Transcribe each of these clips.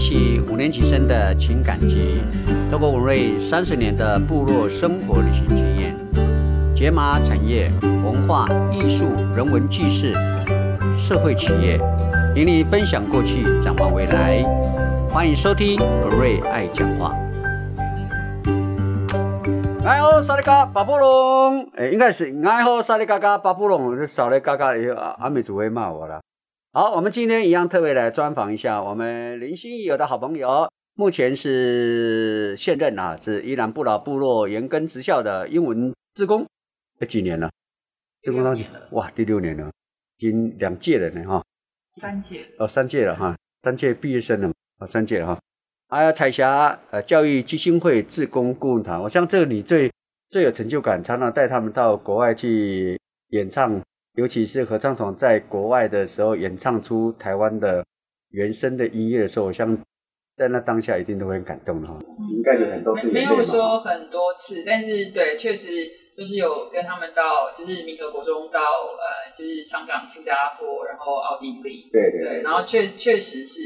起五年级生的情感集，透过文瑞三十年的部落生活旅行经验，解码产业、文化艺术、人文纪事、社会企业，与你分享过去，展望未来。欢迎收听文瑞爱讲话。爱好沙利嘎巴布隆，哎，应该是爱好沙利嘎嘎巴布隆，这少了嘎嘎，阿美主会骂我了。好，我们今天一样特别来专访一下我们林心怡有的好朋友，目前是现任啊，是伊兰布老部落延根职校的英文职工，几年了？职工多久？哇，第六年了，已经两届了呢哈。三届哦，三届了哈，三届毕业生了啊，三届了哈。还有彩霞呃教育基金会志工顾问团，我想这个你最最有成就感，常常带他们到国外去演唱。尤其是合唱团在国外的时候演唱出台湾的原声的音乐的时候，我想在那当下一定都会很感动的哈。应该有很多次没有说很多次，但是对，确实就是有跟他们到，就是民和国中到呃，就是香港、新加坡，然后奥地利，对对对，然后确确实是，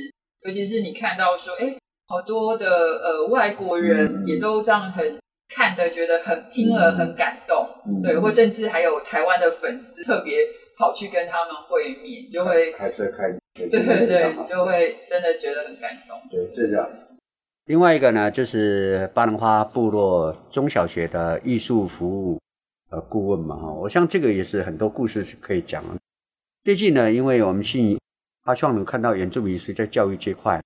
尤其是你看到说，哎，好多的呃外国人也都这样很。看的觉得很听了很感动，对，或甚至还有台湾的粉丝特别跑去跟他们会面，就会开车开，对对对，就会真的觉得很感动。对，是这样。另外一个呢，就是巴兰花部落中小学的艺术服务呃顾问嘛哈，我想这个也是很多故事是可以讲。最近呢，因为我们信他希望能看到原住民是在教育这块，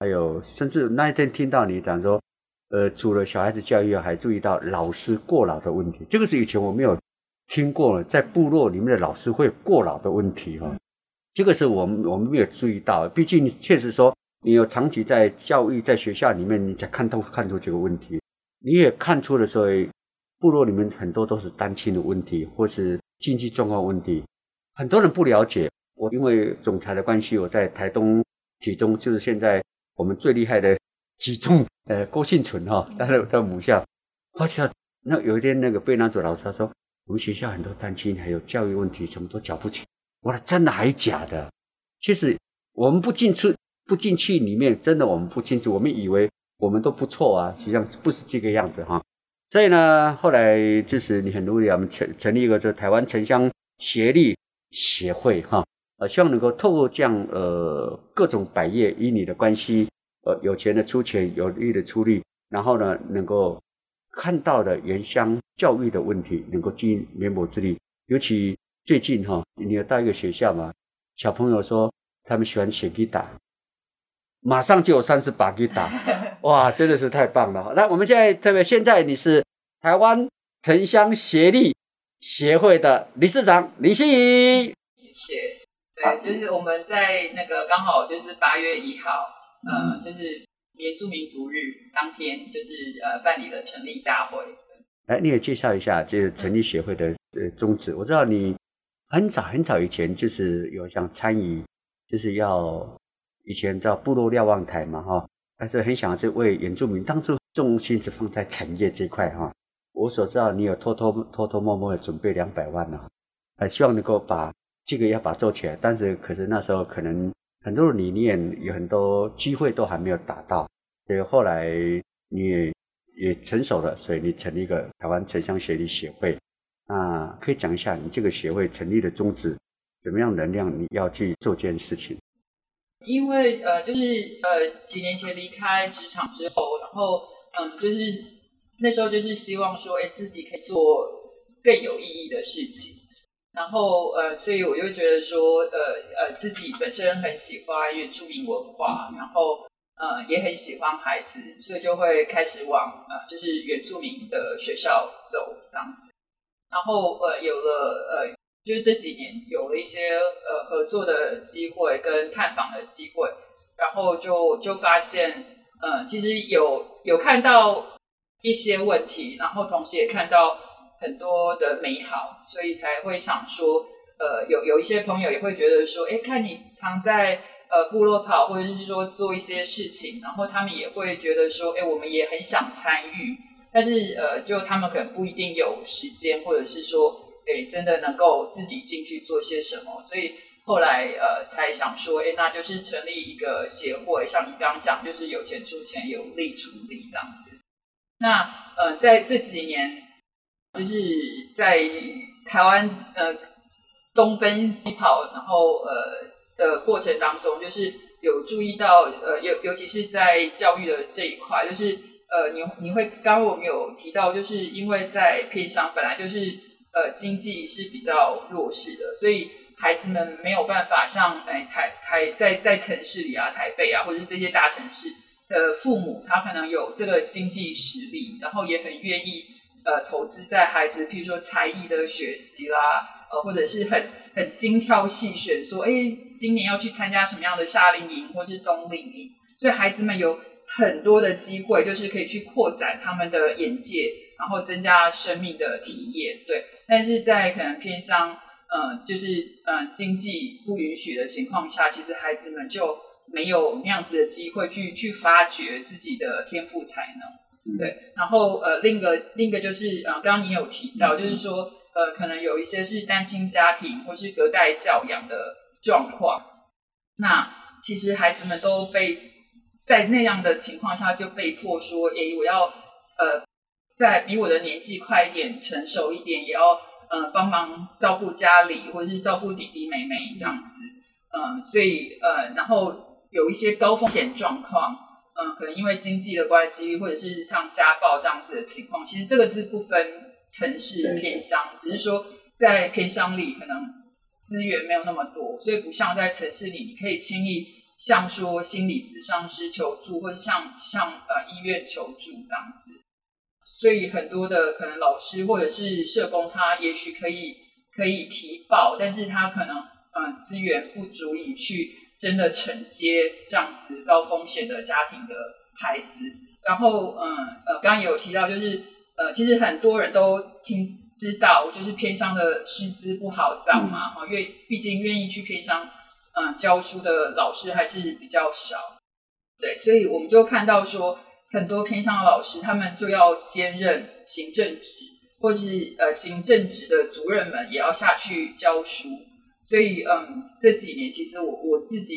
还有甚至那一天听到你讲说。呃，除了小孩子教育，还注意到老师过劳的问题。这个是以前我没有听过，在部落里面的老师会过劳的问题哈。这个是我们我们没有注意到，毕竟确实说你有长期在教育在学校里面，你才看到看出这个问题。你也看出了说，部落里面很多都是单亲的问题，或是经济状况问题。很多人不了解。我因为总裁的关系，我在台东体中，就是现在我们最厉害的体重。呃，郭庆存哈，他的他母校，而且那有一天那个贝南组老师他说，我们学校很多单亲，还有教育问题，什么都缴不起。我说真的还是假的？其实我们不进去，不进去里面，真的我们不清楚。我们以为我们都不错啊，实际上不是这个样子哈。所以呢，后来就是你很努力，我们成成立一个这台湾城乡协力协会哈，呃，希望能够透过这样呃各种百业与你的关系。呃，有钱的出钱，有力的出力，然后呢，能够看到的原乡教育的问题，能够尽绵薄之力。尤其最近哈，你有到一个学校嘛，小朋友说他们喜欢写给打，马上就有三十把给打，哇，真的是太棒了。那我们现在这位，现在你是台湾城乡协力协会的理事长李欣怡，谢谢。对，就是我们在那个刚好就是八月一号。呃，就是原住民族日当天，就是呃办理了成立大会。哎，你也介绍一下，就是成立协会的呃宗旨。我知道你很早很早以前就是有想参与，就是要以前叫部落瞭望台嘛，哈，但是很想要是为原住民，当初重心只放在产业这块哈。我所知道你有偷偷偷偷摸摸的准备两百万呢，呃，希望能够把这个要把做起来，但是可是那时候可能。很多理念有很多机会都还没有达到，所以后来你也也成熟了，所以你成立一个台湾城乡协力协会。那可以讲一下你这个协会成立的宗旨，怎么样能量你要去做这件事情？因为呃，就是呃几年前离开职场之后，然后嗯，就是那时候就是希望说，哎，自己可以做更有意义的事情。然后呃，所以我就觉得说，呃呃，自己本身很喜欢原住民文化，然后呃也很喜欢孩子，所以就会开始往呃就是原住民的学校走这样子。然后呃有了呃就是这几年有了一些呃合作的机会跟探访的机会，然后就就发现呃其实有有看到一些问题，然后同时也看到。很多的美好，所以才会想说，呃，有有一些朋友也会觉得说，哎，看你常在呃部落跑，或者是说做一些事情，然后他们也会觉得说，哎，我们也很想参与，但是呃，就他们可能不一定有时间，或者是说，哎，真的能够自己进去做些什么，所以后来呃才想说，哎，那就是成立一个协会，像你刚刚讲，就是有钱出钱，有力出力这样子。那呃在这几年，就是在台湾呃东奔西跑，然后呃的过程当中，就是有注意到呃尤尤其是在教育的这一块，就是呃你你会刚刚我们有提到，就是因为在偏乡本来就是呃经济是比较弱势的，所以孩子们没有办法像哎台台在在城市里啊台北啊或者是这些大城市的父母，他可能有这个经济实力，然后也很愿意呃投资在孩子，譬如说才艺的学习啦。呃，或者是很很精挑细选，说，哎，今年要去参加什么样的夏令营或是冬令营，所以孩子们有很多的机会，就是可以去扩展他们的眼界，然后增加生命的体验。对，但是在可能偏向，呃，就是呃经济不允许的情况下，其实孩子们就没有那样子的机会去去发掘自己的天赋才能。对，然后呃，另一个另一个就是，呃，刚刚你有提到，就是说。呃，可能有一些是单亲家庭或是隔代教养的状况，那其实孩子们都被在那样的情况下就被迫说，哎，我要呃，在比我的年纪快一点、成熟一点，也要呃帮忙照顾家里或者是照顾弟弟妹妹这样子，嗯，所以呃，然后有一些高风险状况，嗯，可能因为经济的关系，或者是像家暴这样子的情况，其实这个是不分。城市偏乡，只是说在偏乡里可能资源没有那么多，所以不像在城市里，你可以轻易向说心理咨商师求助，或者像像呃医院求助这样子。所以很多的可能老师或者是社工，他也许可以可以提报，但是他可能嗯资源不足以去真的承接这样子高风险的家庭的孩子。然后嗯呃，刚刚也有提到就是。呃，其实很多人都听知道，就是偏乡的师资不好找嘛，哈，因为毕竟愿意去偏乡，嗯，教书的老师还是比较少，对，所以我们就看到说，很多偏乡的老师，他们就要兼任行政职，或是呃行政职的主任们也要下去教书，所以嗯，这几年其实我我自己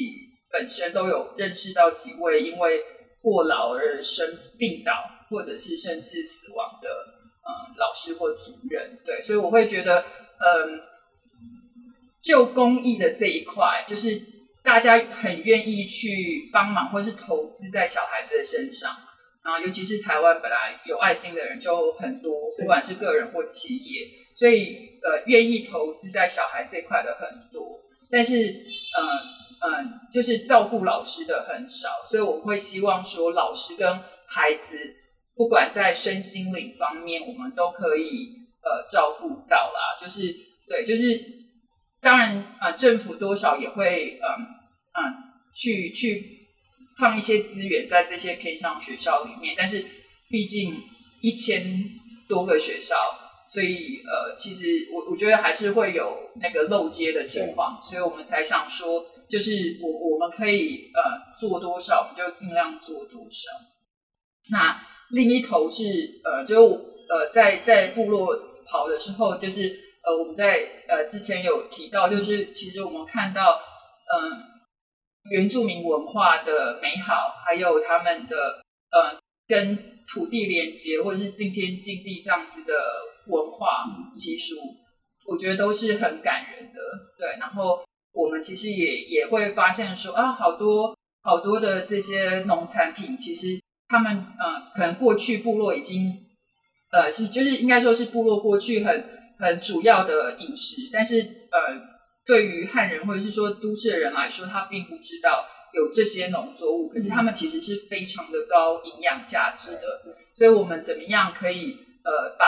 本身都有认识到几位因为过劳而生病倒。或者是甚至死亡的，嗯，老师或主任，对，所以我会觉得，嗯，就公益的这一块，就是大家很愿意去帮忙，或是投资在小孩子的身上，然后尤其是台湾本来有爱心的人就很多，不管是个人或企业，所以呃，愿意投资在小孩这块的很多，但是，嗯嗯，就是照顾老师的很少，所以我会希望说，老师跟孩子。不管在身心灵方面，我们都可以呃照顾到啦。就是对，就是当然啊，政府多少也会嗯嗯去去放一些资源在这些偏向学校里面。但是毕竟一千多个学校，所以呃，其实我我觉得还是会有那个漏接的情况，所以我们才想说，就是我我们可以呃做多少，我们就尽量做多少。那。另一头是呃，就呃，在在部落跑的时候，就是呃，我们在呃之前有提到，就是其实我们看到嗯，原住民文化的美好，还有他们的呃跟土地连接，或者是敬天敬地这样子的文化习俗，我觉得都是很感人的。对，然后我们其实也也会发现说啊，好多好多的这些农产品，其实。他们呃，可能过去部落已经呃是就是应该说是部落过去很很主要的饮食，但是呃，对于汉人或者是说都市的人来说，他并不知道有这些农作物，可是他们其实是非常的高营养价值的。所以，我们怎么样可以呃把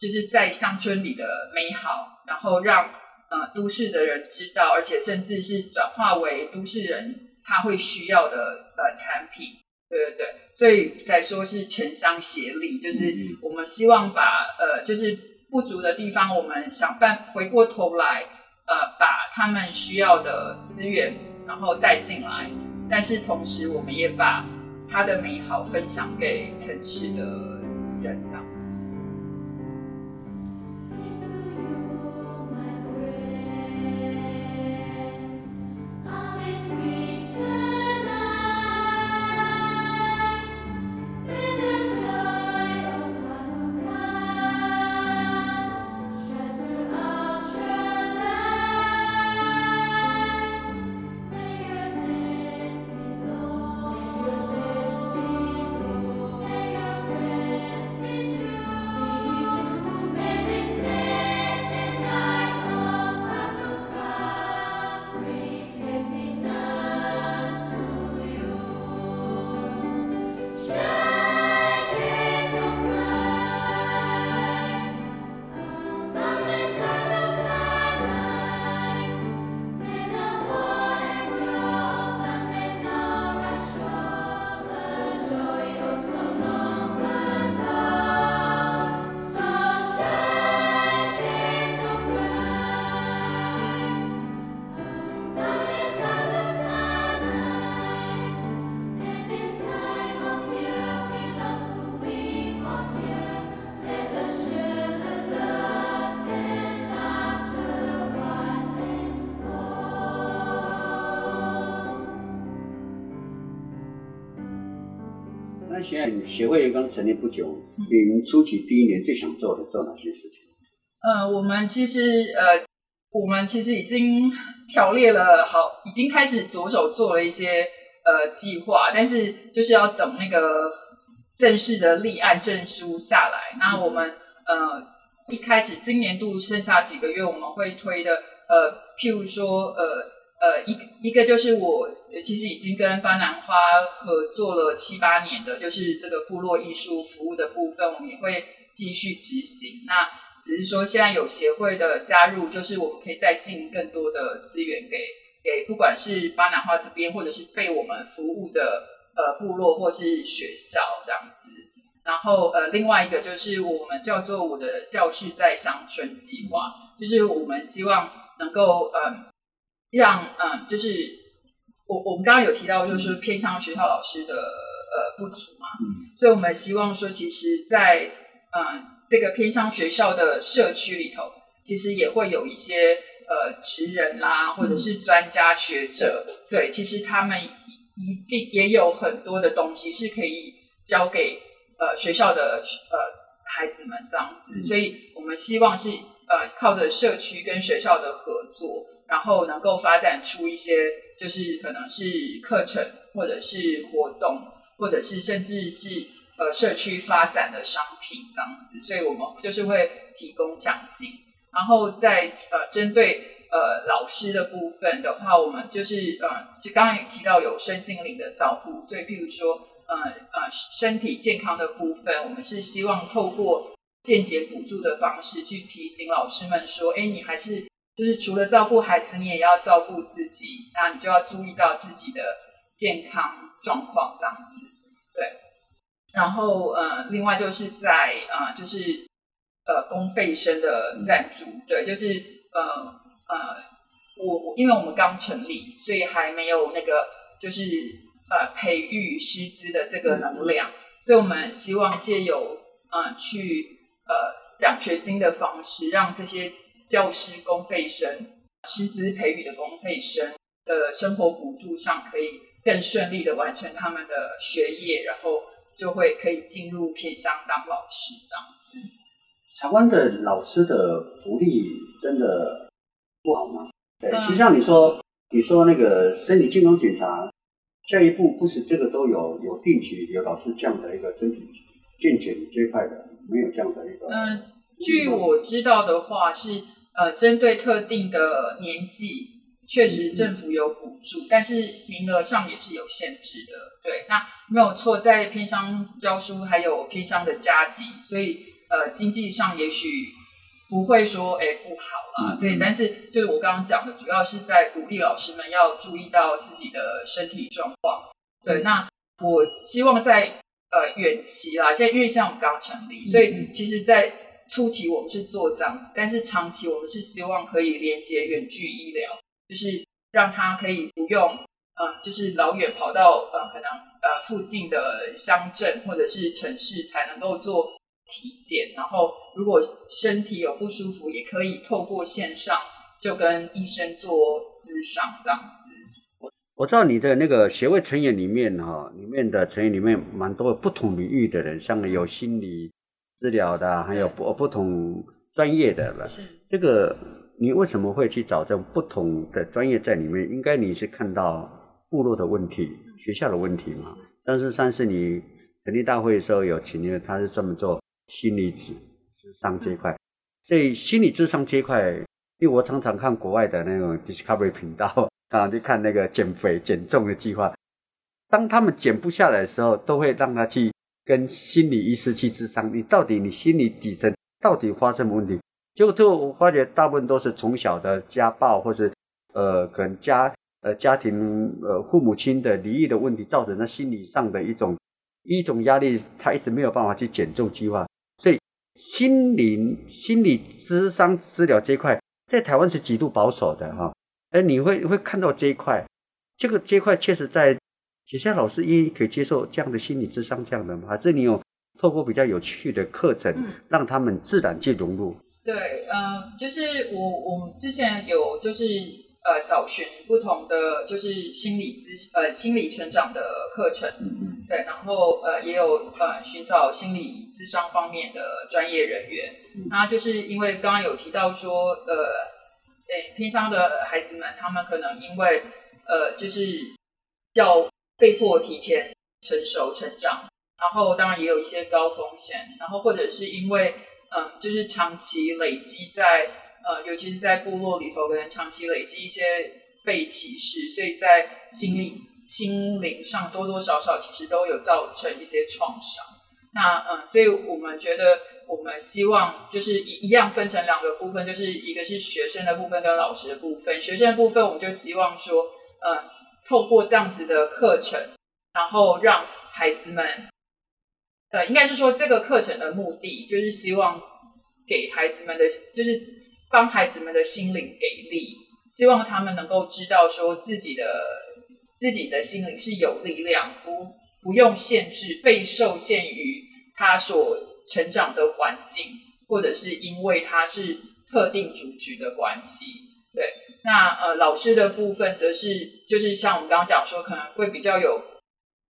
就是在乡村里的美好，然后让呃都市的人知道，而且甚至是转化为都市人他会需要的呃产品。对对对，所以才说是城乡协力，就是我们希望把呃，就是不足的地方，我们想办回过头来，呃，把他们需要的资源然后带进来，但是同时我们也把它的美好分享给城市的人，这样现在协会刚成立不久，你们初期第一年最想做的做哪些事情？呃，我们其实呃，我们其实已经条列了好，已经开始着手做了一些呃计划，但是就是要等那个正式的立案证书下来。那我们呃一开始今年度剩下几个月，我们会推的呃，譬如说呃。呃，一一个就是我其实已经跟巴南花合作了七八年的，就是这个部落艺术服务的部分，我们也会继续执行。那只是说现在有协会的加入，就是我们可以带进更多的资源给给，不管是巴南花这边，或者是被我们服务的呃部落或是学校这样子。然后呃，另外一个就是我们叫做我的教室在乡村计划，就是我们希望能够嗯。让嗯，就是我我们刚刚有提到，就是偏向学校老师的呃不足嘛，所以我们希望说，其实，在嗯这个偏向学校的社区里头，其实也会有一些呃职人啦，或者是专家学者，对，其实他们一定也有很多的东西是可以教给呃学校的呃孩子们这样子，所以我们希望是呃靠着社区跟学校的合作。然后能够发展出一些，就是可能是课程，或者是活动，或者是甚至是呃社区发展的商品这样子，所以我们就是会提供奖金。然后在呃针对呃老师的部分的话，我们就是呃就刚刚也提到有身心灵的照顾，所以譬如说呃呃身体健康的部分，我们是希望透过间接补助的方式去提醒老师们说，哎，你还是。就是除了照顾孩子，你也要照顾自己，那你就要注意到自己的健康状况这样子，对。然后呃，另外就是在呃，就是呃公费生的赞助，对，就是呃呃，我因为我们刚成立，所以还没有那个就是呃培育师资的这个能量，所以我们希望借由呃去呃奖学金的方式，让这些。教师公费生、师资培育的公费生的生活补助上，可以更顺利的完成他们的学业，然后就会可以进入偏乡当老师这样子。台湾的老师的福利真的不好吗？对，实际上你说你说那个身体健康检查，下一步不是这个都有有定期有老师这样的一个身体健检这一块的，没有这样的一个。嗯，据我知道的话是。呃，针对特定的年纪，确实政府有补助，但是名额上也是有限制的。对，那没有错，在偏乡教书还有偏乡的加急，所以呃，经济上也许不会说哎不好啦。对，但是就是我刚刚讲的，主要是在鼓励老师们要注意到自己的身体状况。对，那我希望在呃远期啦，现在因为像我们刚成立，所以其实，在初期我们是做这样子，但是长期我们是希望可以连接远距医疗，就是让他可以不用，嗯，就是老远跑到呃可能呃附近的乡镇或者是城市才能够做体检，然后如果身体有不舒服，也可以透过线上就跟医生做咨商这样子。我知道你的那个协会成员里面哈，里面的成员里面蛮多不同领域的人，像有心理。治疗的还有不不同专业的了，这个你为什么会去找这种不同的专业在里面？应该你是看到部落的问题、学校的问题嘛？但是上次你成立大会的时候有请那个，他是专门做心理智智商这一块，所以心理智商这一块，因为我常常看国外的那种 Discovery 频道，常常去看那个减肥减重的计划，当他们减不下来的时候，都会让他去。跟心理医师去智商，你到底你心理底层到底发生什么问题？结果最后我发觉大部分都是从小的家暴，或是呃可能家呃家庭呃父母亲的离异的问题，造成他心理上的一种一种压力，他一直没有办法去减重计划。所以心理心理智商治疗这一块，在台湾是极度保守的哈。哎，你会会看到这一块，这个这一块确实在。其实老师一可以接受这样的心理智商这样的吗？还是你有透过比较有趣的课程，让他们自然去融入？对，嗯，就是我我们之前有就是呃找寻不同的就是心理咨呃心理成长的课程，嗯对，然后呃也有呃寻找心理智商方面的专业人员。嗯那就是因为刚刚有提到说，呃，对偏乡的孩子们，他们可能因为呃就是要被迫提前成熟成长，然后当然也有一些高风险，然后或者是因为嗯就是长期累积在呃尤其是在部落里头，可能长期累积一些被歧视，所以在心理心灵上多多少少其实都有造成一些创伤。那嗯，所以我们觉得我们希望就是一一样分成两个部分，就是一个是学生的部分跟老师的部分。学生的部分，我们就希望说，嗯，透过这样子的课程，然后让孩子们，呃，应该是说这个课程的目的就是希望给孩子们的，就是帮孩子们的心灵给力，希望他们能够知道说自己的自己的心灵是有力量，不不用限制，被受限于他所成长的环境，或者是因为他是特定族群的关系。对，那呃，老师的部分则是就是像我们刚刚讲说，可能会比较有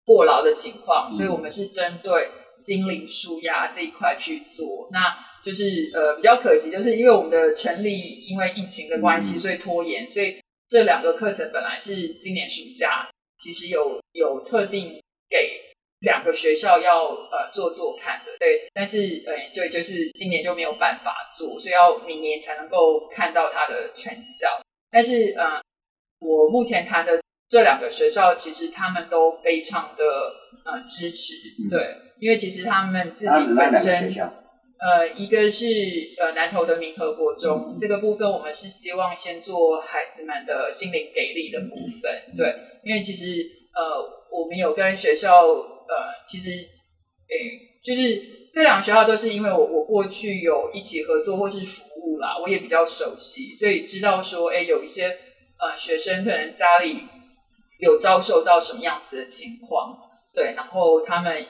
过劳的情况，所以我们是针对心灵舒压这一块去做。那就是呃比较可惜，就是因为我们的成立因为疫情的关系，所以拖延，所以这两个课程本来是今年暑假其实有有特定给两个学校要呃做做看的，对，但是呃对，就是今年就没有办法做，所以要明年才能够看到它的成效。但是呃，我目前谈的这两个学校，其实他们都非常的呃支持，对，因为其实他们自己本身，呃，一个是呃南投的民和国中、这个部分，我们是希望先做孩子们的心灵给力的部分，对，因为其实呃我们有跟学校呃其实诶就是这两个学校都是因为我我过去有一起合作或是服啦，我也比较熟悉，所以知道说诶有一些呃学生可能家里有遭受到什么样子的情况，对，然后他们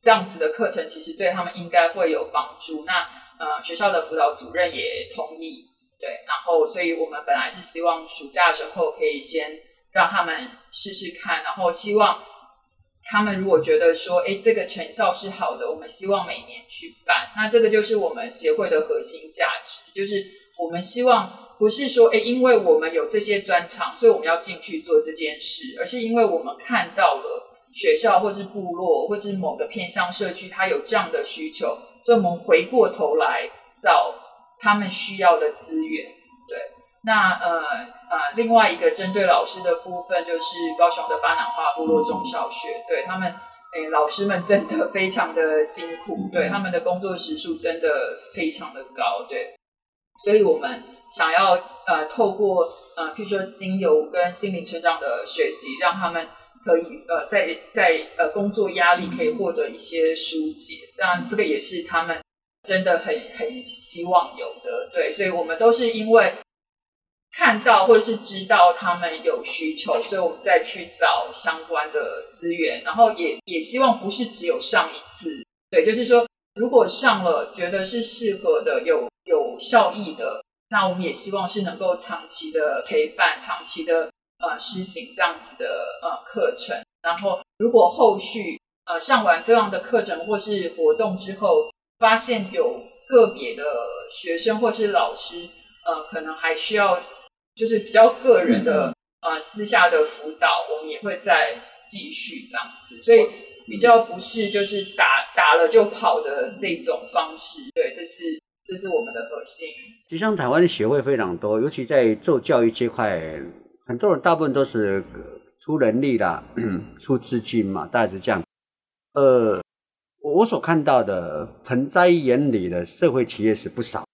这样子的课程其实对他们应该会有帮助。那呃，学校的辅导主任也同意，对，然后所以我们本来是希望暑假之后可以先让他们试试看，然后希望他们如果觉得说，哎，这个成效是好的，我们希望每年去办。那这个就是我们协会的核心价值，就是我们希望不是说，哎，因为我们有这些专长，所以我们要进去做这件事，而是因为我们看到了。学校或是部落或是某个偏向社区，它有这样的需求，所以我们回过头来找他们需要的资源。对，那呃呃，另外一个针对老师的部分，就是高雄的巴南花部落中小学，对他们，诶，老师们真的非常的辛苦，对他们的工作时数真的非常的高，对，所以我们想要呃透过呃，譬如说精油跟心灵成长的学习，让他们。可以呃，在在呃工作压力可以获得一些疏解，这样这个也是他们真的很很希望有的，对，所以我们都是因为看到或者是知道他们有需求，所以我们再去找相关的资源，然后也也希望不是只有上一次，对，就是说如果上了觉得是适合的、有有效益的，那我们也希望是能够长期的陪伴、长期的。呃，施行这样子的呃课程，然后如果后续呃上完这样的课程或是活动之后，发现有个别的学生或是老师，呃，可能还需要就是比较个人的呃私下的辅导，我们也会再继续这样子，所以比较不是就是打打了就跑的这种方式，对，这是这是我们的核心。实际上，台湾的协会非常多，尤其在做教育这块。很多人大部分都是出人力啦，出资金嘛，大概是这样。呃，我所看到的盆栽眼里的社会企业是不少。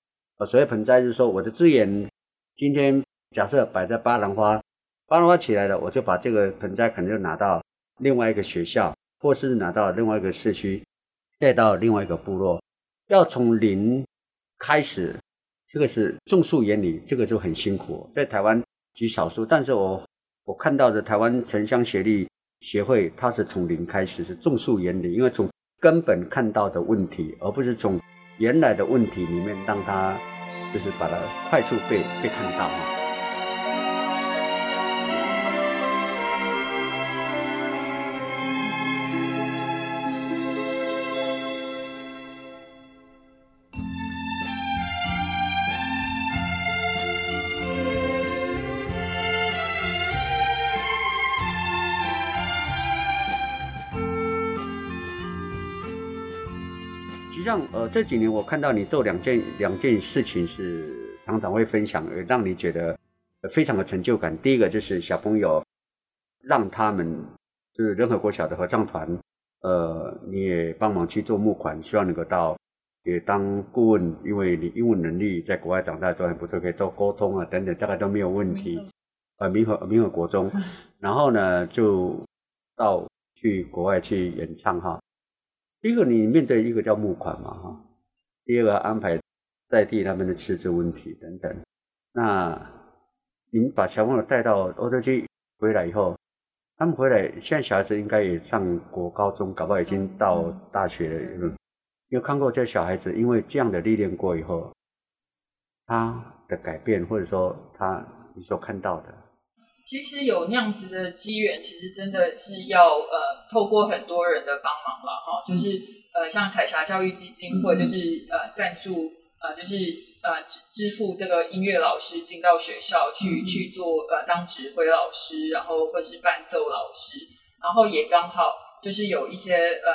所谓盆栽就是说，我的资源今天假设摆在巴兰花，巴兰花起来了，我就把这个盆栽可能就拿到另外一个学校，或是拿到另外一个社区，再到另外一个部落，要从零开始，这个是种树原理，这个就很辛苦，在台湾。极少数，但是我我看到的台湾城乡协力协会，它是从零开始，是种树原理，因为从根本看到的问题，而不是从原来的问题里面让它就是把它快速被被看到哈。上，呃，这几年我看到你做两件两件事情是常常会分享，让你觉得非常的成就感。第一个就是小朋友让他们就是仁和国小的合唱团，呃，你也帮忙去做募款，希望能够到也当顾问，因为你英文能力在国外长大都很不错，可以做沟通啊等等，大概都没有问题。呃，民和民和国中，然后呢就到去国外去演唱哈。一个你面对一个叫募款嘛哈，第二个安排在地他们的吃住问题等等。那您把小朋友带到欧洲去回来以后，他们回来现在小孩子应该也上国高中，搞不好已经到大学了。有看过这小孩子因为这样的历练过以后，他的改变或者说他你所看到的。其实有那样子的机缘，其实真的是要呃透过很多人的帮忙了哈，就是呃像彩霞教育基金会就是呃赞助呃就是呃支支付这个音乐老师进到学校去去做呃当指挥老师，然后或者是伴奏老师，然后也刚好就是有一些呃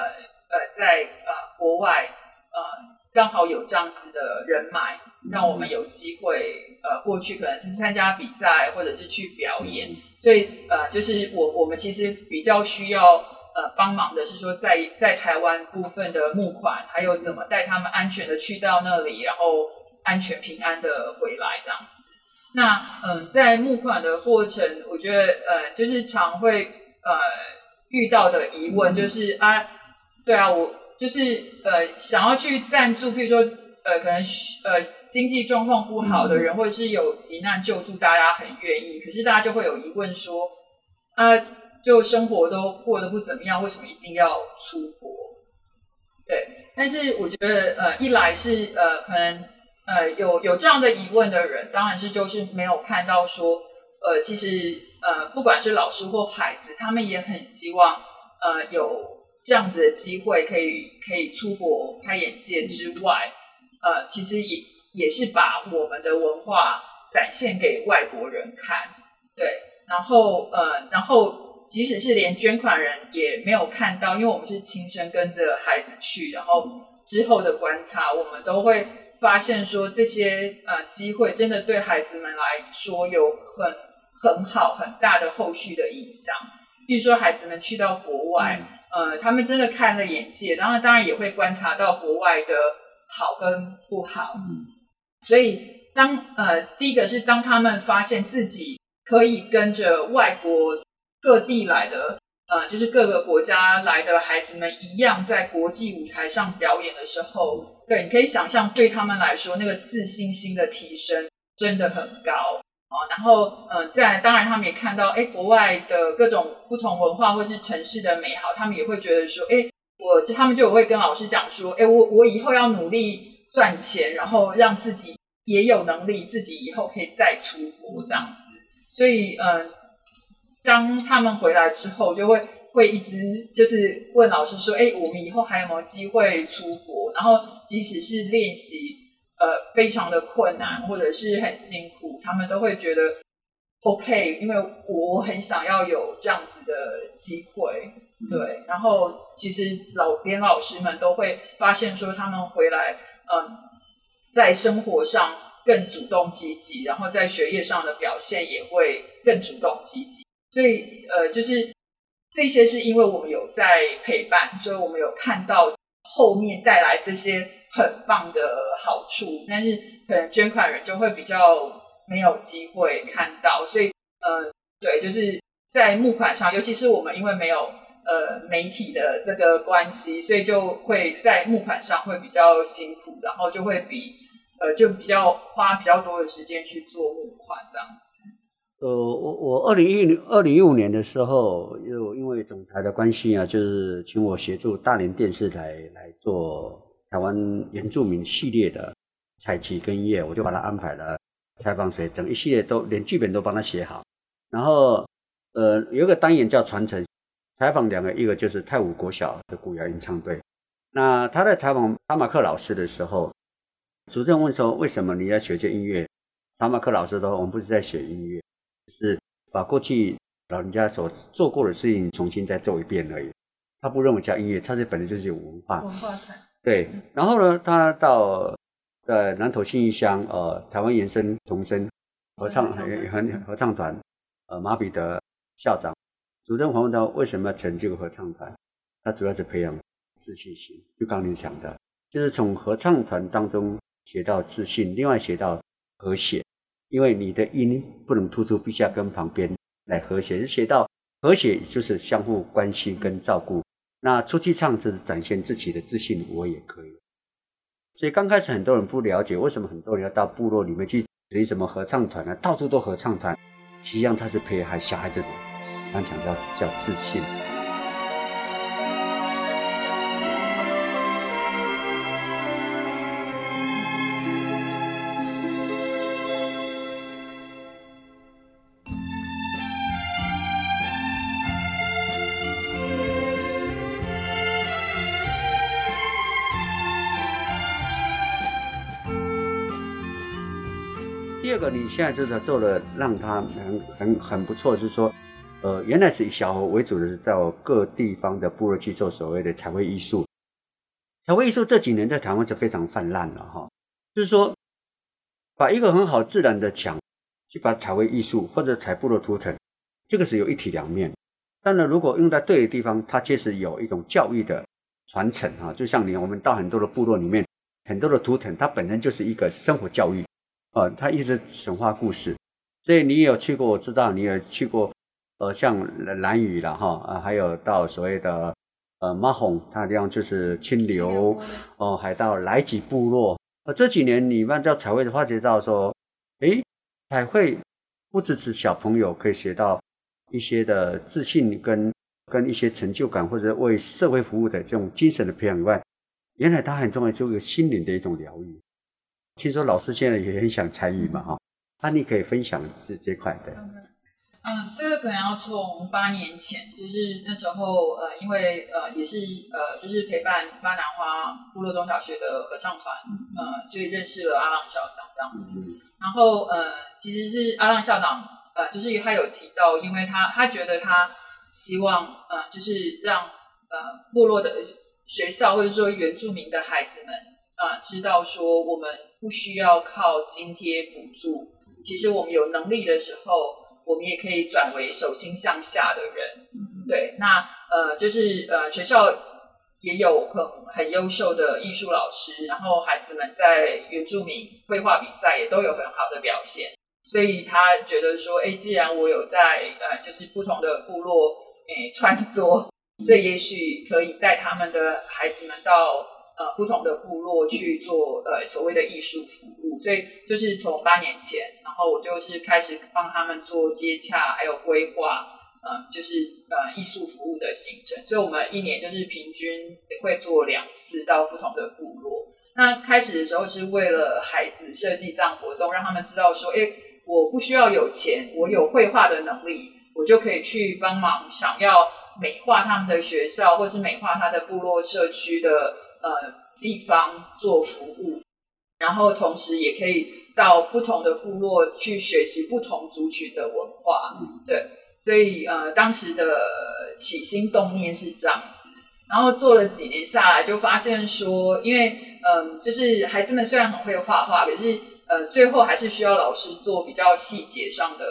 呃在呃国外呃。刚好有这样子的人脉，让我们有机会，呃，过去可能是参加比赛，或者是去表演。所以，呃，就是我我们其实比较需要呃帮忙的是说，在在台湾部分的募款，还有怎么带他们安全的去到那里，然后安全平安的回来这样子。那嗯，在募款的过程，我觉得呃，就是常会呃遇到的疑问就是啊，对啊，我。就是呃，想要去赞助，譬如说呃，可能呃经济状况不好的人，或者是有急难救助，大家很愿意。可是大家就会有疑问说，啊，就生活都过得不怎么样，为什么一定要出国？对，但是我觉得呃，一来是呃，可能呃有有这样的疑问的人，当然是就是没有看到说，呃，其实呃，不管是老师或孩子，他们也很希望呃有。这样子的机会可以可以出国开眼界之外，呃，其实也也是把我们的文化展现给外国人看，对。然后呃，然后即使是连捐款人也没有看到，因为我们是亲身跟着孩子去，然后之后的观察，我们都会发现说这些呃机会真的对孩子们来说有很很好很大的后续的影响。比如说孩子们去到国外。呃，他们真的开了眼界，然后当然也会观察到国外的好跟不好。嗯，所以当呃，第一个是当他们发现自己可以跟着外国各地来的，呃，就是各个国家来的孩子们一样在国际舞台上表演的时候，对，你可以想象对他们来说那个自信心的提升真的很高。哦，然后，嗯，在当然，他们也看到，哎，国外的各种不同文化或是城市的美好，他们也会觉得说，哎，我就他们就会跟老师讲说，哎，我我以后要努力赚钱，然后让自己也有能力，自己以后可以再出国这样子。所以，嗯，当他们回来之后，就会会一直就是问老师说，哎，我们以后还有没有机会出国？然后，即使是练习。呃，非常的困难，或者是很辛苦，他们都会觉得 OK，因为我很想要有这样子的机会，对。然后其实老连老师们都会发现说，他们回来，嗯，在生活上更主动积极，然后在学业上的表现也会更主动积极。所以，呃，就是这些是因为我们有在陪伴，所以我们有看到后面带来这些。很棒的好处，但是可能捐款人就会比较没有机会看到，所以呃，对，就是在募款上，尤其是我们因为没有呃媒体的这个关系，所以就会在募款上会比较辛苦，然后就会比呃就比较花比较多的时间去做募款这样子。呃，我我二零一零二零一五年的时候，又因为总裁的关系啊，就是请我协助大连电视台来做。台湾原住民系列的采集跟音乐，我就把他安排了采访谁，整一系列都连剧本都帮他写好。然后，呃，有一个单元叫传承，采访两个，一个就是泰武国小的古谣吟唱队。那他在采访查马克老师的时候，主持人问说：“为什么你要学这音乐？”查马克老师说：“我们不是在学音乐，是把过去老人家所做过的事情重新再做一遍而已。他不认为叫音乐，他是本来就是有文化。”文化产。对，然后呢，他到在南投信义乡，呃，台湾原声童声合唱很很合唱团，呃，马彼得校长主任访问到为什么要成这个合唱团，他主要是培养自信心，就刚你讲的，就是从合唱团当中学到自信，另外学到和谐，因为你的音不能突出，必须要跟旁边来和谐，就学到和谐就是相互关心跟照顾。那出去唱就是展现自己的自信，我也可以。所以刚开始很多人不了解，为什么很多人要到部落里面去学什么合唱团呢？到处都合唱团，实际上他是培养小孩子，刚讲到叫自信。第二个，你现在就是做的让他很很很不错，就是说，呃，原来是以小河为主的，是在各地方的部落去做所谓的彩绘艺术。彩绘艺术这几年在台湾是非常泛滥了哈，就是说，把一个很好自然的墙去把彩绘艺术或者彩部落图腾，这个是有一体两面。但呢，如果用在对的地方，它确实有一种教育的传承哈。就像你我们到很多的部落里面，很多的图腾，它本身就是一个生活教育。啊，它一直神话故事，所以你有去过，我知道你有去过，呃，像蓝屿了哈，啊，还有到所谓的呃马洪，它地方就是清流，哦，还到来吉部落。呃，这几年你按照彩绘的发觉到说，诶，彩绘不只是小朋友可以学到一些的自信跟跟一些成就感，或者为社会服务的这种精神的培养以外，原来它很重要，就是心灵的一种疗愈。听说老师现在也很想参与嘛，哈，那你可以分享这这块的。嗯，这个可能要从八年前，就是那时候，呃，因为呃也是呃就是陪伴巴南花部落中小学的合唱团，呃，所以认识了阿浪校长这样子。然后呃，其实是阿浪校长，呃，就是他有提到，因为他他觉得他希望，呃，就是让呃部落的学校或者说原住民的孩子们。啊，知道说我们不需要靠津贴补助，其实我们有能力的时候，我们也可以转为手心向下的人。对，那呃，就是呃，学校也有很很优秀的艺术老师，然后孩子们在原住民绘画比赛也都有很好的表现，所以他觉得说，哎，既然我有在呃，就是不同的部落诶穿梭，所以也许可以带他们的孩子们到。呃，不同的部落去做呃所谓的艺术服务，所以就是从八年前，然后我就是开始帮他们做接洽，还有规划，嗯，就是呃艺术服务的行程。所以我们一年就是平均会做两次到不同的部落。那开始的时候是为了孩子设计这样活动，让他们知道说，哎，我不需要有钱，我有绘画的能力，我就可以去帮忙，想要美化他们的学校，或是美化他的部落社区的。呃，地方做服务，然后同时也可以到不同的部落去学习不同族群的文化，对，所以呃，当时的起心动念是这样子，然后做了几年下来，就发现说，因为嗯，就是孩子们虽然很会画画，可是呃，最后还是需要老师做比较细节上的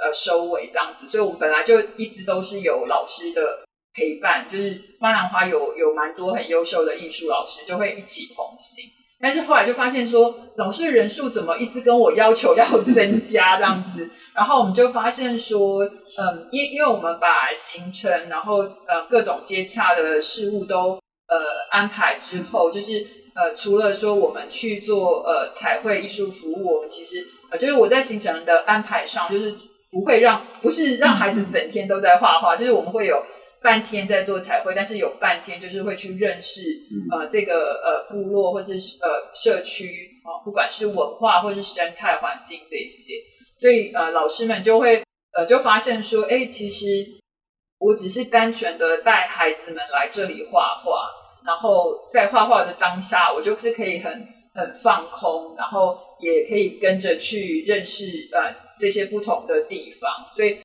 呃收尾这样子，所以我们本来就一直都是有老师的。陪伴就是花兰花有有蛮多很优秀的艺术老师，就会一起同行。但是后来就发现说，老师的人数怎么一直跟我要求要增加这样子？然后我们就发现说，嗯，因因为我们把行程，然后呃各种接洽的事物都呃安排之后，就是呃除了说我们去做呃彩绘艺术服务，我们其实呃就是我在行程的安排上，就是不会让不是让孩子整天都在画画，就是我们会有。半天在做彩绘，但是有半天就是会去认识呃这个呃部落或者是呃社区啊，不管是文化或者是生态环境这些，所以呃老师们就会呃就发现说，哎，其实我只是单纯的带孩子们来这里画画，然后在画画的当下，我就是可以很很放空，然后也可以跟着去认识呃这些不同的地方，所以。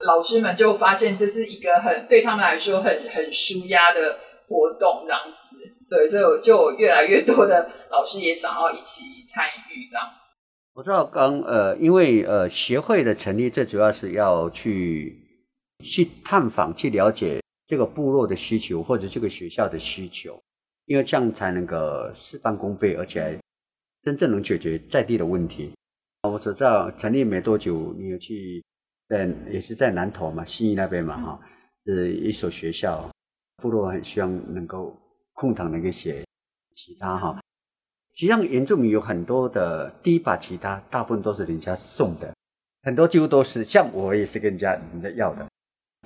老师们就发现这是一个很对他们来说很很舒压的活动这样子。对，所以就越来越多的老师也想要一起参与这样子。我知道刚呃，因为呃协会的成立，最主要是要去去探访、去了解这个部落的需求或者这个学校的需求，因为这样才能够事半功倍，而且真正能解决在地的问题。我所知道成立没多久，你有去在也是在南投嘛，新义那边嘛哈，是一所学校，部落很希望能够空堂能够写其他哈。实际上，原住民有很多的第一把吉他，大部分都是人家送的，很多几乎都是。像我也是跟人家人家要的。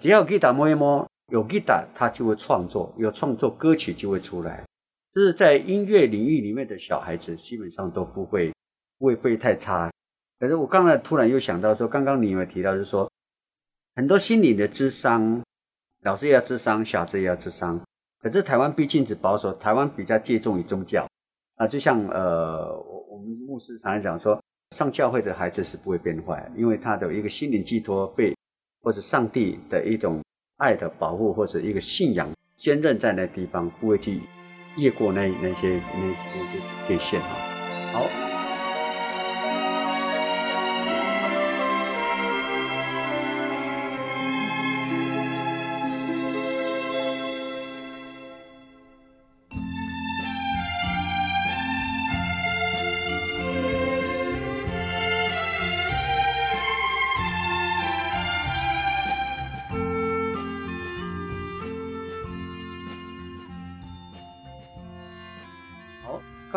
只要吉他摸一摸，有吉他，他就会创作，有创作歌曲就会出来。就是在音乐领域里面的小孩子，基本上都不会不会会太差。可是我刚才突然又想到说，刚刚你有没有提到，就是说很多心理的智商，老师也要智商，小孩也要智商。可是台湾毕竟只保守，台湾比较借重于宗教。啊，就像呃，我我们牧师常常讲说，上教会的孩子是不会变坏，因为他的一个心灵寄托被或者上帝的一种爱的保护或者一个信仰坚韧在那地方，不会去越过那那些那那些界限哈。好。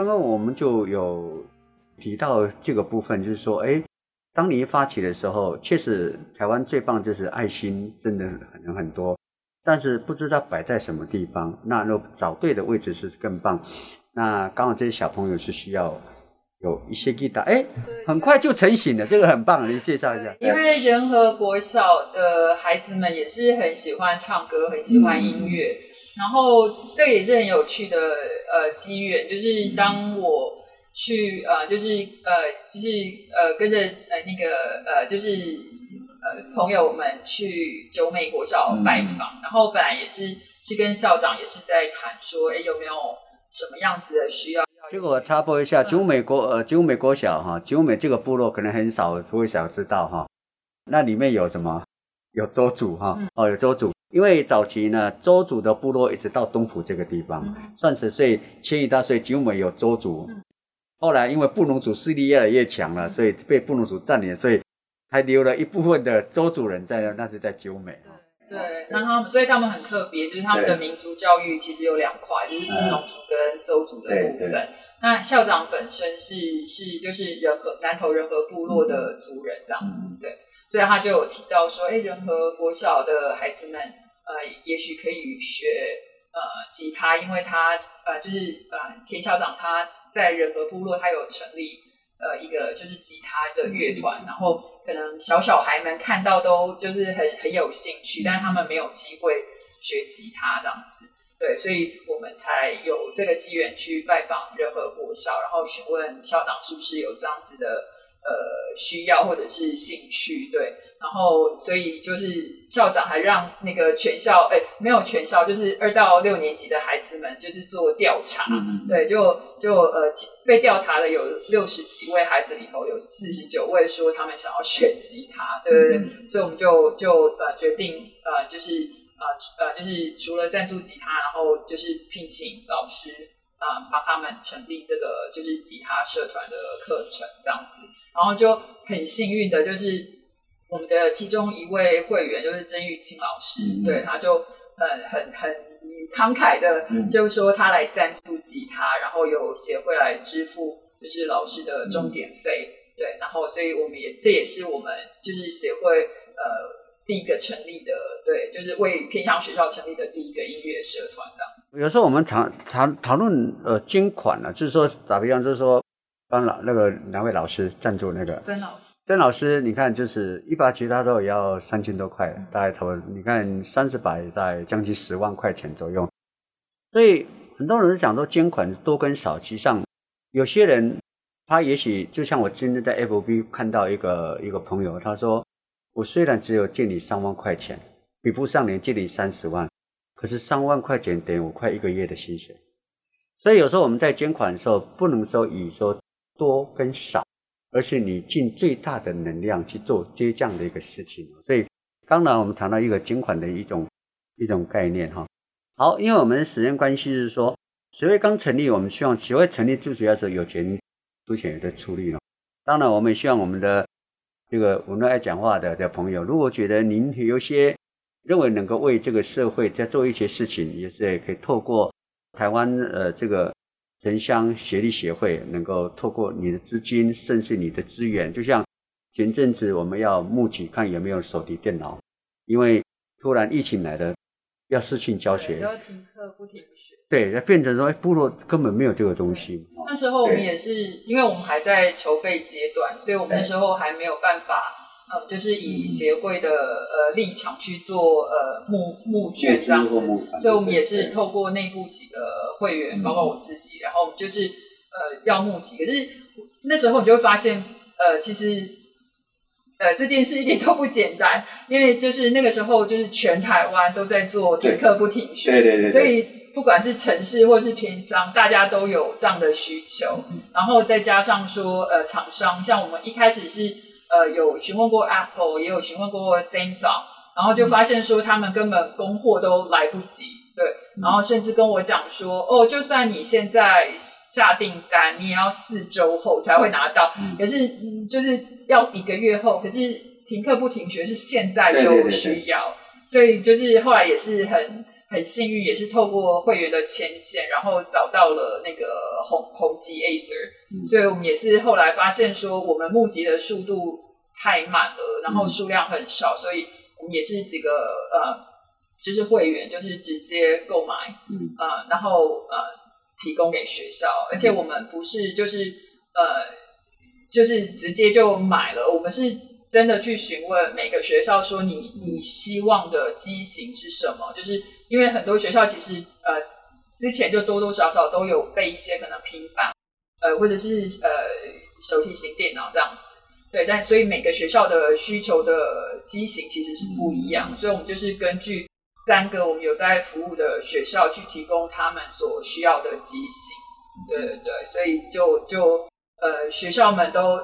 刚刚我们就有提到这个部分，就是说，哎，当你一发起的时候，确实台湾最棒就是爱心，真的很很多，但是不知道摆在什么地方。那若找对的位置是更棒。那刚好这些小朋友是需要有一些 guitar，哎，很快就成型了，这个很棒，你介绍一下。因为仁和国小的孩子们也是很喜欢唱歌，很喜欢音乐。然后这也是很有趣的呃机缘，就是当我去呃就是呃就是呃跟着呃那个呃就是呃朋友们去九美国小拜访，然后本来也是是跟校长也是在谈说，哎有没有什么样子的需要？这个我插播一下，九美国呃九美国小哈，九美这个部落可能很少不会想知道哈，那里面有什么？有周主哈哦有周主。因为早期呢，周族的部落一直到东浦这个地方，算是所以迁移到所以九美有周族。后来因为布农族势力越来越强了，所以被布农族占领，所以还留了一部分的周族人在那，那是在九美。对，然后所以他们很特别，就是他们的民族教育其实有两块，就是布农族跟周族的部分。那校长本身是是就是人和南投人和部落的族人这样子，对。所以他就有提到说，哎，仁和国小的孩子们，呃，也许可以学呃吉他，因为他呃就是呃田校长他在仁和部落，他有成立呃一个就是吉他的乐团，然后可能小小孩们看到都就是很很有兴趣，但是他们没有机会学吉他这样子，对，所以我们才有这个机缘去拜访仁和国小，然后询问校长是不是有这样子的。呃，需要或者是兴趣，对，然后所以就是校长还让那个全校，哎，没有全校，就是二到六年级的孩子们，就是做调查，对，就就呃被调查的有六十几位孩子里头，有四十九位说他们想要学吉他，对对对，所以我们就就呃决定呃就是呃呃就是除了赞助吉他，然后就是聘请老师啊帮他们成立这个就是吉他社团的课程这样子。然后就很幸运的，就是我们的其中一位会员就是曾玉清老师，对，他就很很很慷慨的，就是说他来赞助吉他，然后由协会来支付就是老师的钟点费，对，然后所以我们也这也是我们就是协会呃第一个成立的，对，就是为偏向学校成立的第一个音乐社团这样。有时候我们常常讨论呃捐款呢，就是说打比方就是说。帮老那个两位老师赞助那个曾老师，曾老师，你看就是一把吉他都要三千多块，大概投你看三十把在将近十万块钱左右。所以很多人想说捐款多跟少，其实上有些人他也许就像我今天在 FB 看到一个一个朋友，他说我虽然只有借你三万块钱，比不上你借你三十万，可是三万块钱等于我快一个月的薪水。所以有时候我们在捐款的时候，不能说以说多跟少，而是你尽最大的能量去做这样的一个事情。所以刚才我们谈到一个捐款的一种一种概念哈。好，因为我们时间关系是说，协会刚成立，我们希望协会成立最主要是有钱出钱的出力了。当然，我们也希望我们的这个我们爱讲话的的朋友，如果觉得您有些认为能够为这个社会在做一些事情，也是可以透过。台湾呃，这个城乡协力协会能够透过你的资金，甚至你的资源，就像前阵子我们要募集看有没有手提电脑，因为突然疫情来了，要视讯教学，要停课不停学，对，要变成说，哎，部落根本没有这个东西。那时候我们也是，因为我们还在筹备阶段，所以我们那时候还没有办法。呃，就是以协会的呃立场去做呃募募捐这样子，所以我们也是透过内部几个会员，包括我自己，然后我们就是呃要募集。可是那时候你就会发现，呃，其实呃这件事一点都不简单，因为就是那个时候就是全台湾都在做停课不停学，对对对，所以不管是城市或是偏商，大家都有这样的需求，然后再加上说呃厂商，像我们一开始是。呃，有询问过 Apple，也有询问过 Samsung，然后就发现说他们根本供货都来不及，对，然后甚至跟我讲说，哦，就算你现在下订单，你也要四周后才会拿到，可是就是要一个月后，可是停课不停学是现在就需要，所以就是后来也是很。很幸运，也是透过会员的牵线，然后找到了那个宏宏基 Acer，所以我们也是后来发现说，我们募集的速度太慢了，然后数量很少，所以我们也是几个呃，就是会员就是直接购买，嗯。呃，然后呃提供给学校，而且我们不是就是呃就是直接就买了，我们是真的去询问每个学校说你你希望的机型是什么，就是。因为很多学校其实呃之前就多多少少都有备一些可能平板呃或者是呃手提型电脑这样子，对，但所以每个学校的需求的机型其实是不一样，所以我们就是根据三个我们有在服务的学校去提供他们所需要的机型，对对对，所以就就呃学校们都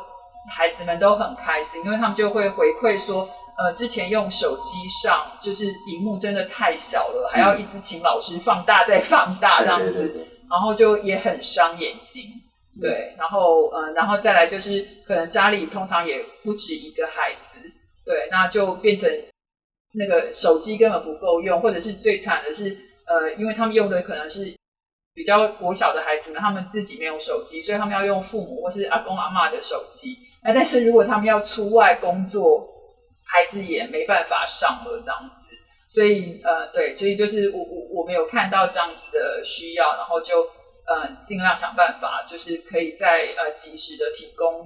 孩子们都很开心，因为他们就会回馈说。呃，之前用手机上就是荧幕真的太小了，还要一直请老师放大再放大这样子，然后就也很伤眼睛。对，然后呃，然后再来就是可能家里通常也不止一个孩子，对，那就变成那个手机根本不够用，或者是最惨的是，呃，因为他们用的可能是比较国小的孩子们，他们自己没有手机，所以他们要用父母或是阿公阿妈的手机。那但是如果他们要出外工作，孩子也没办法上了这样子，所以呃对，所以就是我我我们有看到这样子的需要，然后就呃尽量想办法，就是可以在呃及时的提供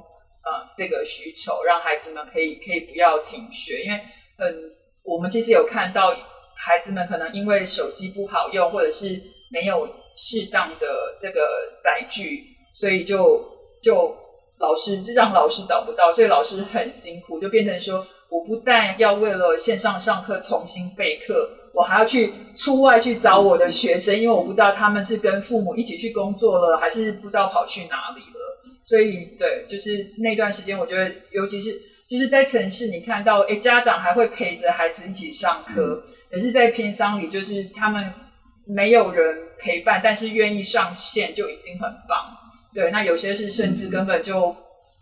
呃这个需求，让孩子们可以可以不要停学，因为嗯我们其实有看到孩子们可能因为手机不好用，或者是没有适当的这个载具，所以就就老师让老师找不到，所以老师很辛苦，就变成说。我不但要为了线上上课重新备课，我还要去出外去找我的学生，因为我不知道他们是跟父母一起去工作了，还是不知道跑去哪里了。所以，对，就是那段时间，我觉得，尤其是就是在城市，你看到，哎，家长还会陪着孩子一起上课，可是，在偏乡里，就是他们没有人陪伴，但是愿意上线就已经很棒。对，那有些是甚至根本就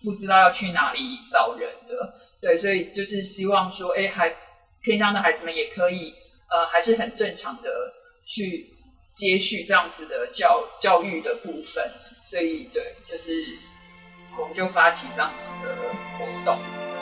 不知道要去哪里找人的。对，所以就是希望说，哎，孩子天上的孩子们也可以，呃，还是很正常的去接续这样子的教教育的部分。所以，对，就是我们就发起这样子的活动。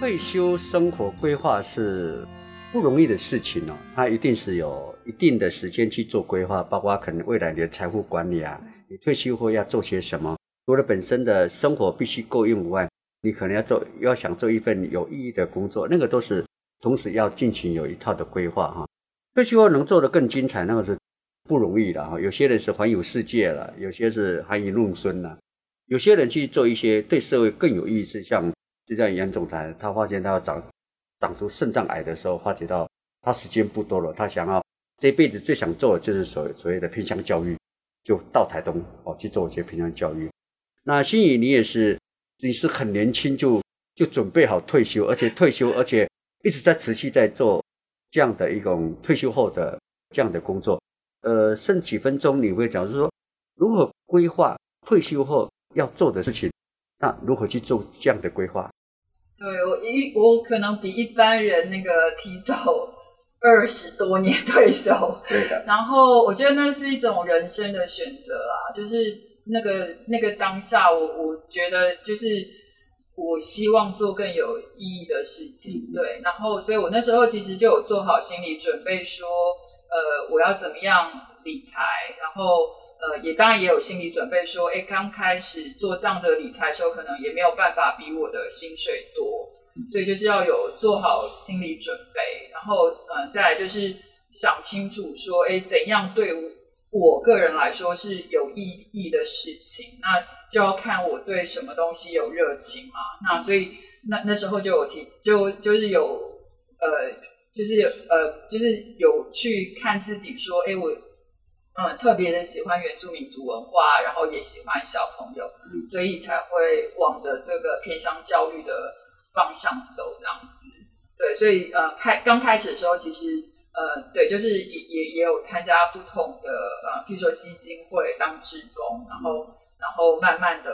退休生活规划是不容易的事情哦，它一定是有一定的时间去做规划，包括可能未来你的财富管理啊，你退休后要做些什么，除了本身的生活必须够用以外，你可能要做，要想做一份有意义的工作，那个都是同时要进行有一套的规划哈。退休后能做得更精彩，那个是不容易的哈。有些人是环游世界了，有些是含饴弄孙了，有些人去做一些对社会更有意义，是像就像杨总裁，他发现他要长长出肾脏癌的时候，发觉到他时间不多了，他想要这辈子最想做的就是所所谓的偏向教育，就到台东哦去做一些偏向教育。那心宇，你也是，你是很年轻就就准备好退休，而且退休，而且一直在持续在做这样的一种退休后的这样的工作。呃，剩几分钟你会讲，就是说如何规划退休后要做的事情，那如何去做这样的规划？对我一我可能比一般人那个提早二十多年退休，对的。然后我觉得那是一种人生的选择啊，就是。那个那个当下，我我觉得就是我希望做更有意义的事情，对。然后，所以我那时候其实就有做好心理准备，说，呃，我要怎么样理财，然后，呃，也当然也有心理准备，说，哎，刚开始做这样的理财时候，可能也没有办法比我的薪水多，所以就是要有做好心理准备，然后，呃，再来就是想清楚说，哎，怎样对我。我个人来说是有意义的事情，那就要看我对什么东西有热情嘛。那所以那那时候就有提，就就是有呃，就是呃，就是有去看自己说，哎，我嗯特别的喜欢原住民族文化，然后也喜欢小朋友，所以才会往着这个偏向教育的方向走这样子。对，所以呃开刚开始的时候，其实。呃，对，就是也也也有参加不同的呃，比如说基金会当职工，然后然后慢慢的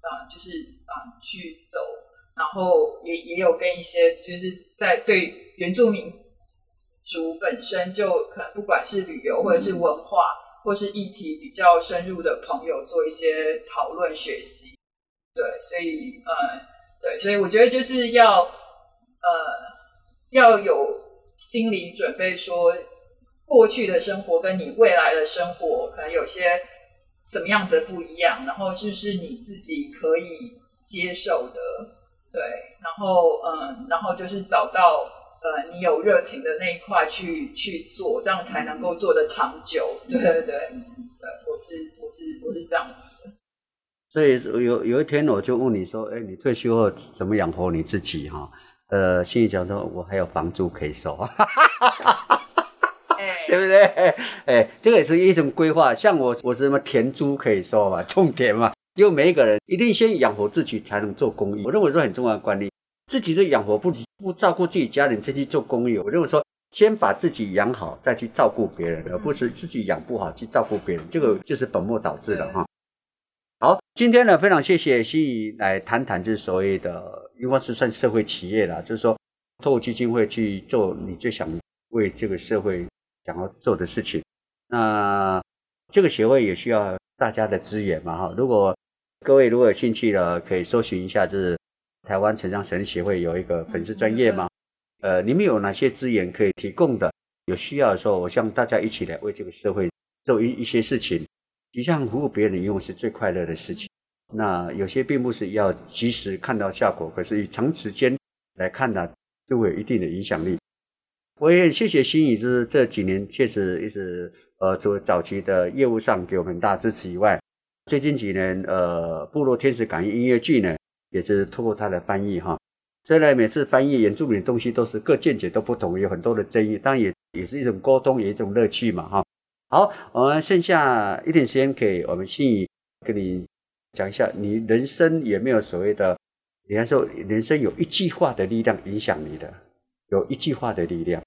呃，就是啊去走，然后也也有跟一些就是在对原住民族本身就可能不管是旅游或者是文化或是议题比较深入的朋友做一些讨论学习，对，所以呃，对，所以我觉得就是要呃要有。心理准备说，过去的生活跟你未来的生活可能有些什么样子不一样，然后是不是你自己可以接受的？对，然后嗯，然后就是找到呃你有热情的那一块去去做，这样才能够做得长久。对对对，对，我是我是我是这样子的。所以有有一天我就问你说，哎，你退休后怎么养活你自己？哈。呃，心里想说，我还有房租可以收，对不对？哎，这个也是一种规划。像我，我是什么田租可以收嘛，种田嘛。因为每一个人一定先养活自己，才能做公益。我认为是很重要的观念。自己的养活不不照顾自己家人，再去做公益。我认为说，先把自己养好，再去照顾别人，而不是自己养不好去照顾别人，这个就是本末倒置了哈。好，今天呢，非常谢谢心怡来谈谈，就是所谓的，应该是算社会企业了，就是说，透过基金会去做你最想为这个社会想要做的事情。那这个协会也需要大家的支援嘛，哈。如果各位如果有兴趣的，可以搜寻一下，就是台湾城乡神协会有一个粉丝专业吗，呃，你们有哪些资源可以提供的？有需要的时候，我向大家一起来为这个社会做一一些事情。你像服务别人，用是最快乐的事情。那有些并不是要及时看到效果，可是以长时间来看呢，就会有一定的影响力。我也谢谢新宇，就是这几年确实一直呃，做早期的业务上给我们很大支持以外，最近几年呃，部落天使感应音乐剧呢，也是透过他的翻译哈。虽然每次翻译原住民的东西都是各见解都不同，有很多的争议，当然也也是一种沟通，也一种乐趣嘛哈。好，我们剩下一点时间给我们信宇跟你讲一下，你人生有没有所谓的？人家说人生有一句话的力量影响你的，有一句话的力量。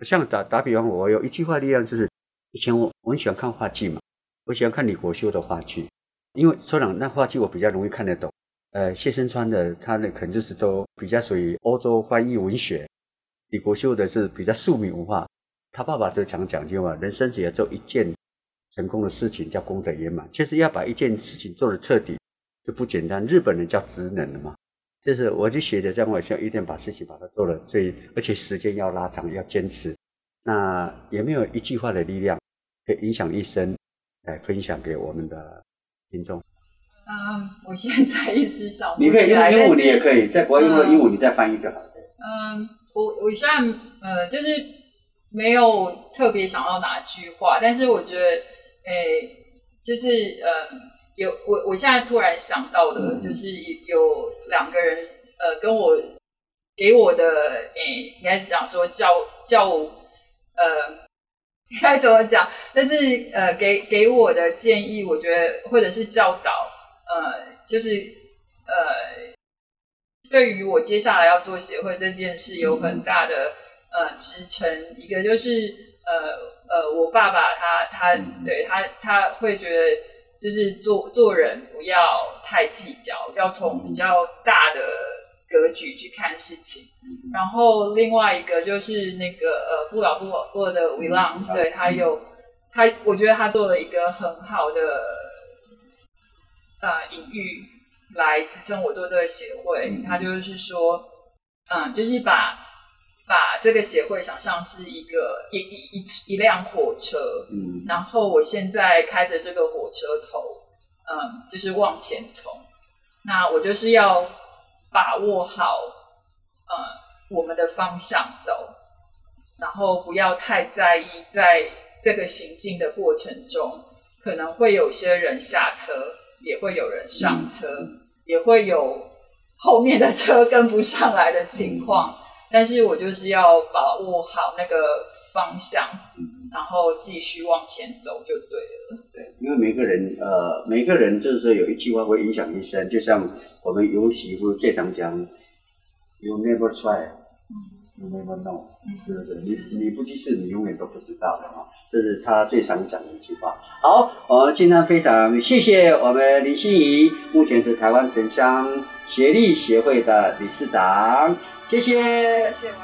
像打打比方，我有一句话力量就是，以前我我很喜欢看话剧嘛，我喜欢看李国修的话剧，因为说长那话剧我比较容易看得懂。呃，谢生川的他呢，可能就是都比较属于欧洲翻译文学，李国秀的是比较庶民文化。他爸爸就常讲究嘛，人生只要做一件成功的事情，叫功德圆满。其实要把一件事情做得彻底，就不简单。日本人叫职能的嘛，就是我就学着这样，我需要一定把事情把它做了最，而且时间要拉长，要坚持。那有没有一句话的力量，可以影响一生，来分享给我们的听众？嗯，我现在一时想不你可以起来，用英文，但是你也可以在国外用了英文，你再翻译就好了。嗯，我我现在呃，就是没有特别想到哪句话，但是我觉得，诶、就是呃，有我我现在突然想到的，嗯就是有两个人呃，跟我给我的诶、应该是讲说教教呃。该怎么讲？但是呃，给给我的建议，我觉得或者是教导，呃，就是呃，对于我接下来要做协会这件事有很大的呃支撑。一个就是呃呃，我爸爸他他嗯。对他他会觉得就是做做人不要太计较，要从比较大的格局去看事情。然后另外一个就是那个呃不老不老过的维浪，嗯对他有他，我觉得他做了一个很好的呃隐喻来支撑我做这个协会。嗯他就是说，嗯，就是把把这个协会想象是一个一一一一辆火车，嗯然后我现在开着这个火车头，嗯，就是往前冲。那我就是要把握好，呃，我们的方向走，然后不要太在意在这个行进的过程中，可能会有些人下车，也会有人上车，也会有后面的车跟不上来的情况。但是我就是要把握好那个方向，嗯，然后继续往前走就对了。对，因为每个人呃，每个人就是说有一句话会影响一生，就像我们尤媳妇最常讲，You never try。You never know，是不是？你你不去试，你永远都不知道的哈。这是他最常讲的一句话。好，我们今天非常谢谢我们李心怡，目前是台湾城乡协力协会的理事长，谢谢谢谢文